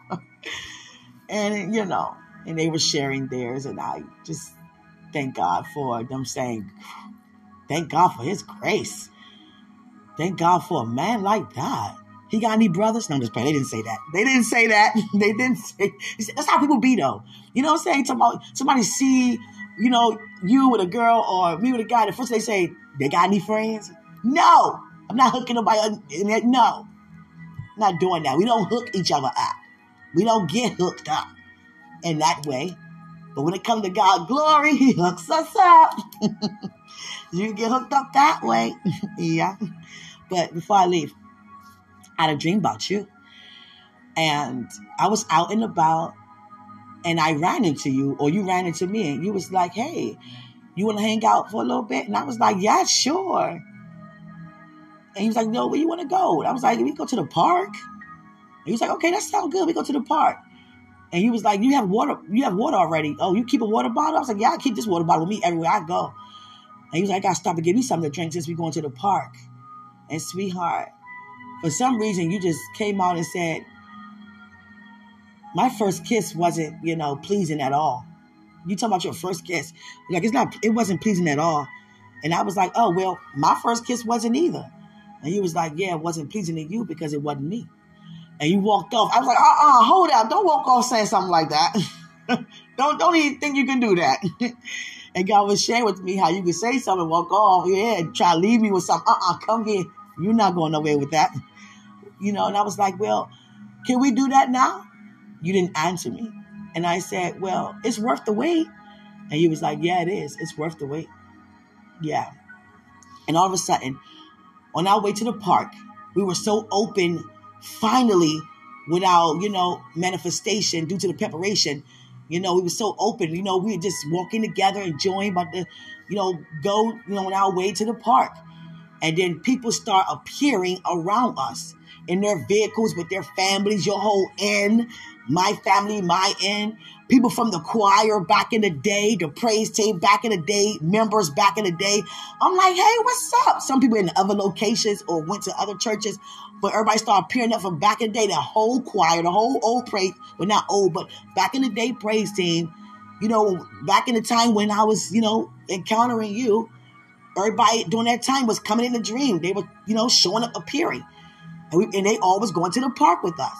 And, you know, and they were sharing theirs. And I just thank God for them saying, thank God for his grace. Thank God for a man like that. He got any brothers? No, I'm just playing. They didn't say that. They didn't say that. they didn't say. That's how people be though. You know what I'm saying? Somebody, somebody see, you know, you with a girl or me with a guy. The first they say, they got any friends? No, I'm not hooking nobody. No, not doing that. We don't hook each other up. We don't get hooked up in that way. But when it comes to God glory, He hooks us up. you get hooked up that way. yeah. But before I leave, I had a dream about you. And I was out and about and I ran into you or you ran into me and you was like, hey, you want to hang out for a little bit? And I was like, yeah, sure. And he was like, no, where you want to go? And I was like, we go to the park. And he was like, okay, that sounds good. We go to the park. And he was like, you have water, you have water already. Oh, you keep a water bottle? I was like, yeah, I keep this water bottle with me everywhere I go. And he was like, I gotta stop and give me something to drink since we're going to the park. And sweetheart, for some reason you just came out and said, my first kiss wasn't, you know, pleasing at all. You talking about your first kiss. Like it's not it wasn't pleasing at all. And I was like, oh well, my first kiss wasn't either. And he was like, yeah, it wasn't pleasing to you because it wasn't me. And you walked off. I was like, uh-uh, hold up. Don't walk off saying something like that. don't don't even think you can do that. and God was sharing with me how you could say something, walk off, yeah, try to leave me with something. Uh-uh, come here. You're not going nowhere with that. You know, and I was like, well, can we do that now? You didn't answer me. And I said, well, it's worth the wait. And he was like, yeah, it is. It's worth the wait. Yeah. And all of a sudden, on our way to the park, we were so open, finally, with our, you know, manifestation due to the preparation. You know, we were so open. You know, we were just walking together, enjoying, about to, you know, go, you know, on our way to the park. And then people start appearing around us in their vehicles with their families, your whole inn, my family, my inn, people from the choir back in the day, the praise team back in the day, members back in the day. I'm like, hey, what's up? Some people in other locations or went to other churches, but everybody started appearing up from back in the day. The whole choir, the whole old praise, well, not old, but back in the day praise team, you know, back in the time when I was, you know, encountering you, everybody during that time was coming in the dream. They were, you know, showing up, appearing. And, we, and they always going to the park with us.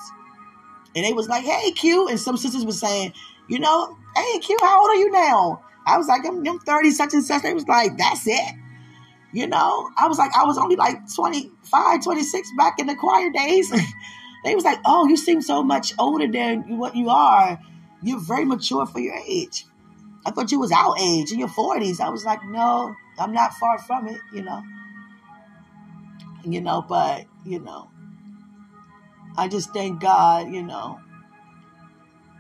And they was like, hey, Q. And some sisters was saying, you know, hey, Q, how old are you now? I was like, I'm, I'm 30, such and such. They was like, that's it. You know, I was like, I was only like 25, 26 back in the choir days. they was like, oh, you seem so much older than what you are. You're very mature for your age. I thought you was our age in your 40s. I was like, no, I'm not far from it, you know. You know, but, you know, I just thank God, you know.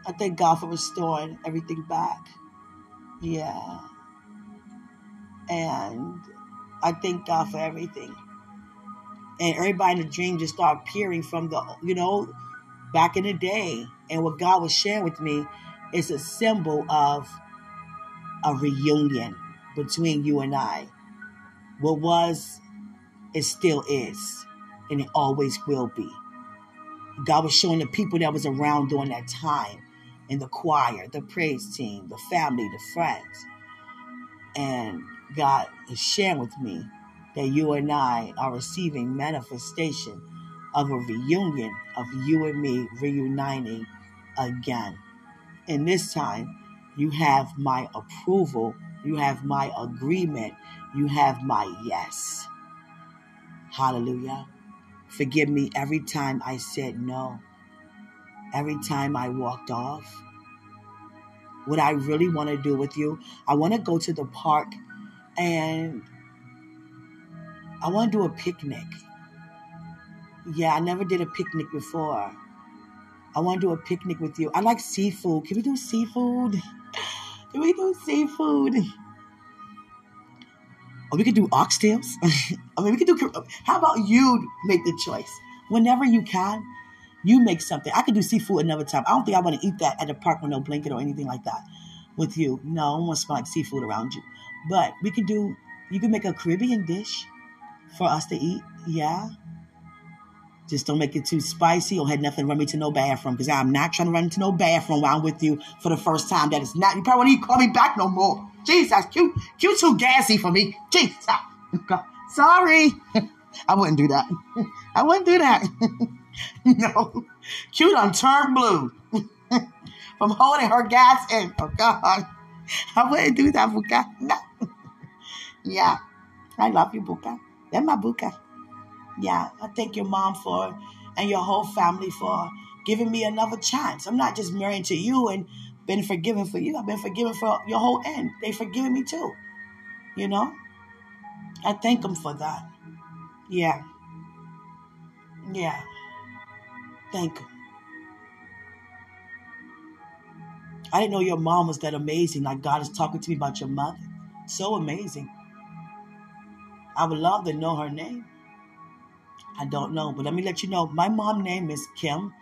I thank God for restoring everything back. Yeah. And I thank God for everything. And everybody in the dream just started peering from the, you know, back in the day. And what God was sharing with me is a symbol of a reunion between you and I. What was, it still is, and it always will be. God was showing the people that was around during that time in the choir, the praise team, the family, the friends. And God is sharing with me that you and I are receiving manifestation of a reunion of you and me reuniting again. And this time, you have my approval, you have my agreement, you have my yes. Hallelujah. Forgive me every time I said no. Every time I walked off. What I really want to do with you, I want to go to the park and I want to do a picnic. Yeah, I never did a picnic before. I want to do a picnic with you. I like seafood. Can we do seafood? Can we do seafood? Or we could do oxtails. I mean, we could do. How about you make the choice? Whenever you can, you make something. I could do seafood another time. I don't think I want to eat that at the park with no blanket or anything like that with you. No, I don't want to smell like seafood around you. But we can do. You can make a Caribbean dish for us to eat. Yeah. Just don't make it too spicy or had nothing run me to no bathroom because I'm not trying to run into no bathroom while I'm with you for the first time. That is not, you probably won't even call me back no more. Jesus, cute, cute too gassy for me. Jesus. Sorry. I wouldn't do that. I wouldn't do that. no. Cute on turned blue from holding her gas in. Oh, God. I wouldn't do that, Buka. No. Yeah. I love you, Buka. That's my Buka. Yeah, I thank your mom for and your whole family for giving me another chance. I'm not just married to you and been forgiven for you. I've been forgiven for your whole end. They forgiven me too. You know? I thank them for that. Yeah. Yeah. Thank them. I didn't know your mom was that amazing. Like God is talking to me about your mother. So amazing. I would love to know her name. I don't know, but let me let you know. My mom name is Kim.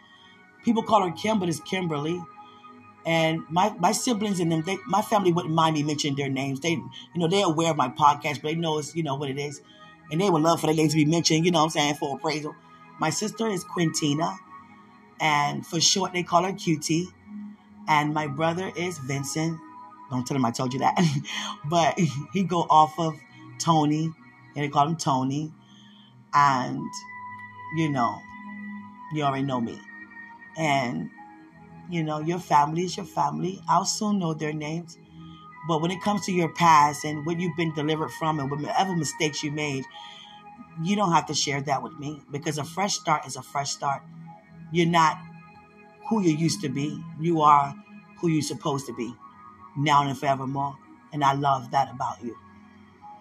People call her Kim, but it's Kimberly. And my, my siblings and them, they, my family wouldn't mind me mentioning their names. They, you know, they're aware of my podcast, but they know it's, you know, what it is. And they would love for their names to be mentioned, you know what I'm saying, for appraisal. My sister is Quintina, and for short, they call her QT. And my brother is Vincent. Don't tell him I told you that. but he go off of Tony, and they call him Tony. And, you know, you already know me. And, you know, your family is your family. I'll soon know their names. But when it comes to your past and what you've been delivered from and whatever mistakes you made, you don't have to share that with me because a fresh start is a fresh start. You're not who you used to be. You are who you're supposed to be now and forevermore. And I love that about you.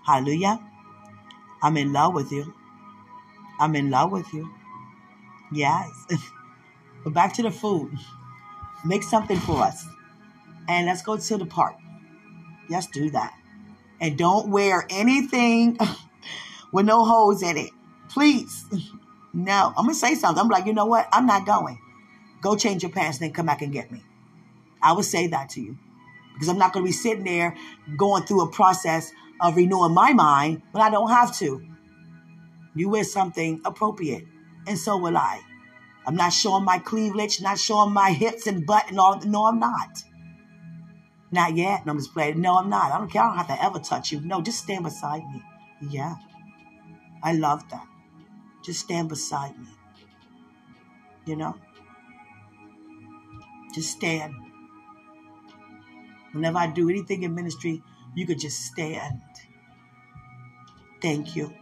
Hallelujah. I'm in love with you. I'm in love with you. Yes. but back to the food. Make something for us. And let's go to the park. Let's do that. And don't wear anything with no holes in it. Please. No. I'm to say something. I'm like, you know what? I'm not going. Go change your pants, then come back and get me. I would say that to you. Because I'm not to be sitting there going through a process of renewing my mind when I don't have to. You wear something appropriate, and so will I. I'm not showing my cleavage, not showing my hips and butt and all. No, I'm not. Not yet. No, I'm just playing. No, I'm not. I don't care. I don't have to ever touch you. No, just stand beside me. Yeah. I love that. Just stand beside me. You know? Just stand. Whenever I do anything in ministry, you could just stand. Thank you.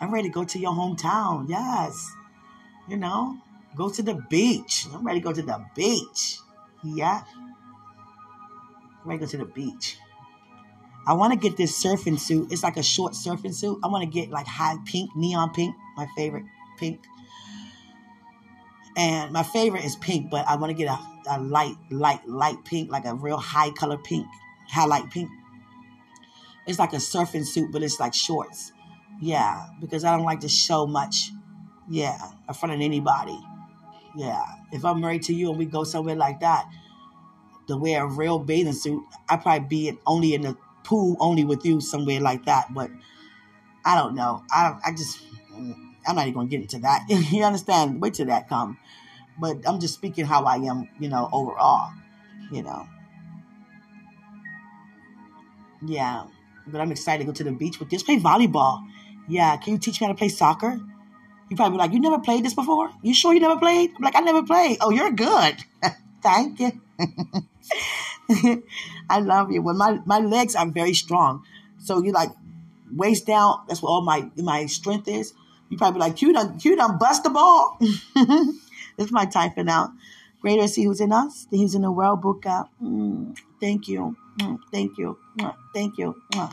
I'm ready to go to your hometown. Yes. You know, go to the beach. I'm ready to go to the beach. Yeah. I'm ready to go to the beach. I want to get this surfing suit. It's like a short surfing suit. I want to get like high pink, neon pink, my favorite pink. And my favorite is pink, but I want to get a, a light, light, light pink, like a real high color pink, highlight pink. It's like a surfing suit, but it's like shorts. Yeah, because I don't like to show much. Yeah, in front of anybody. Yeah, if I'm married to you and we go somewhere like that, to wear a real bathing suit, I'd probably be in, only in the pool, only with you somewhere like that. But I don't know. I I just I'm not even gonna get into that. you understand? Wait till that come. But I'm just speaking how I am, you know, overall. You know. Yeah. But I'm excited to go to the beach with this. Play volleyball. Yeah, can you teach me how to play soccer? You probably like, you never played this before? You sure you never played? I'm like, I never played. Oh, you're good. Thank you. I love you. Well, my, my legs are very strong. So you like waist down, that's where all my my strength is. You probably like, you done, you done bust the ball. This is my for now. Greater is He who's in us than He's in the world. Book up. Mm, thank you. Mm, thank you. Mm, thank you. Mm.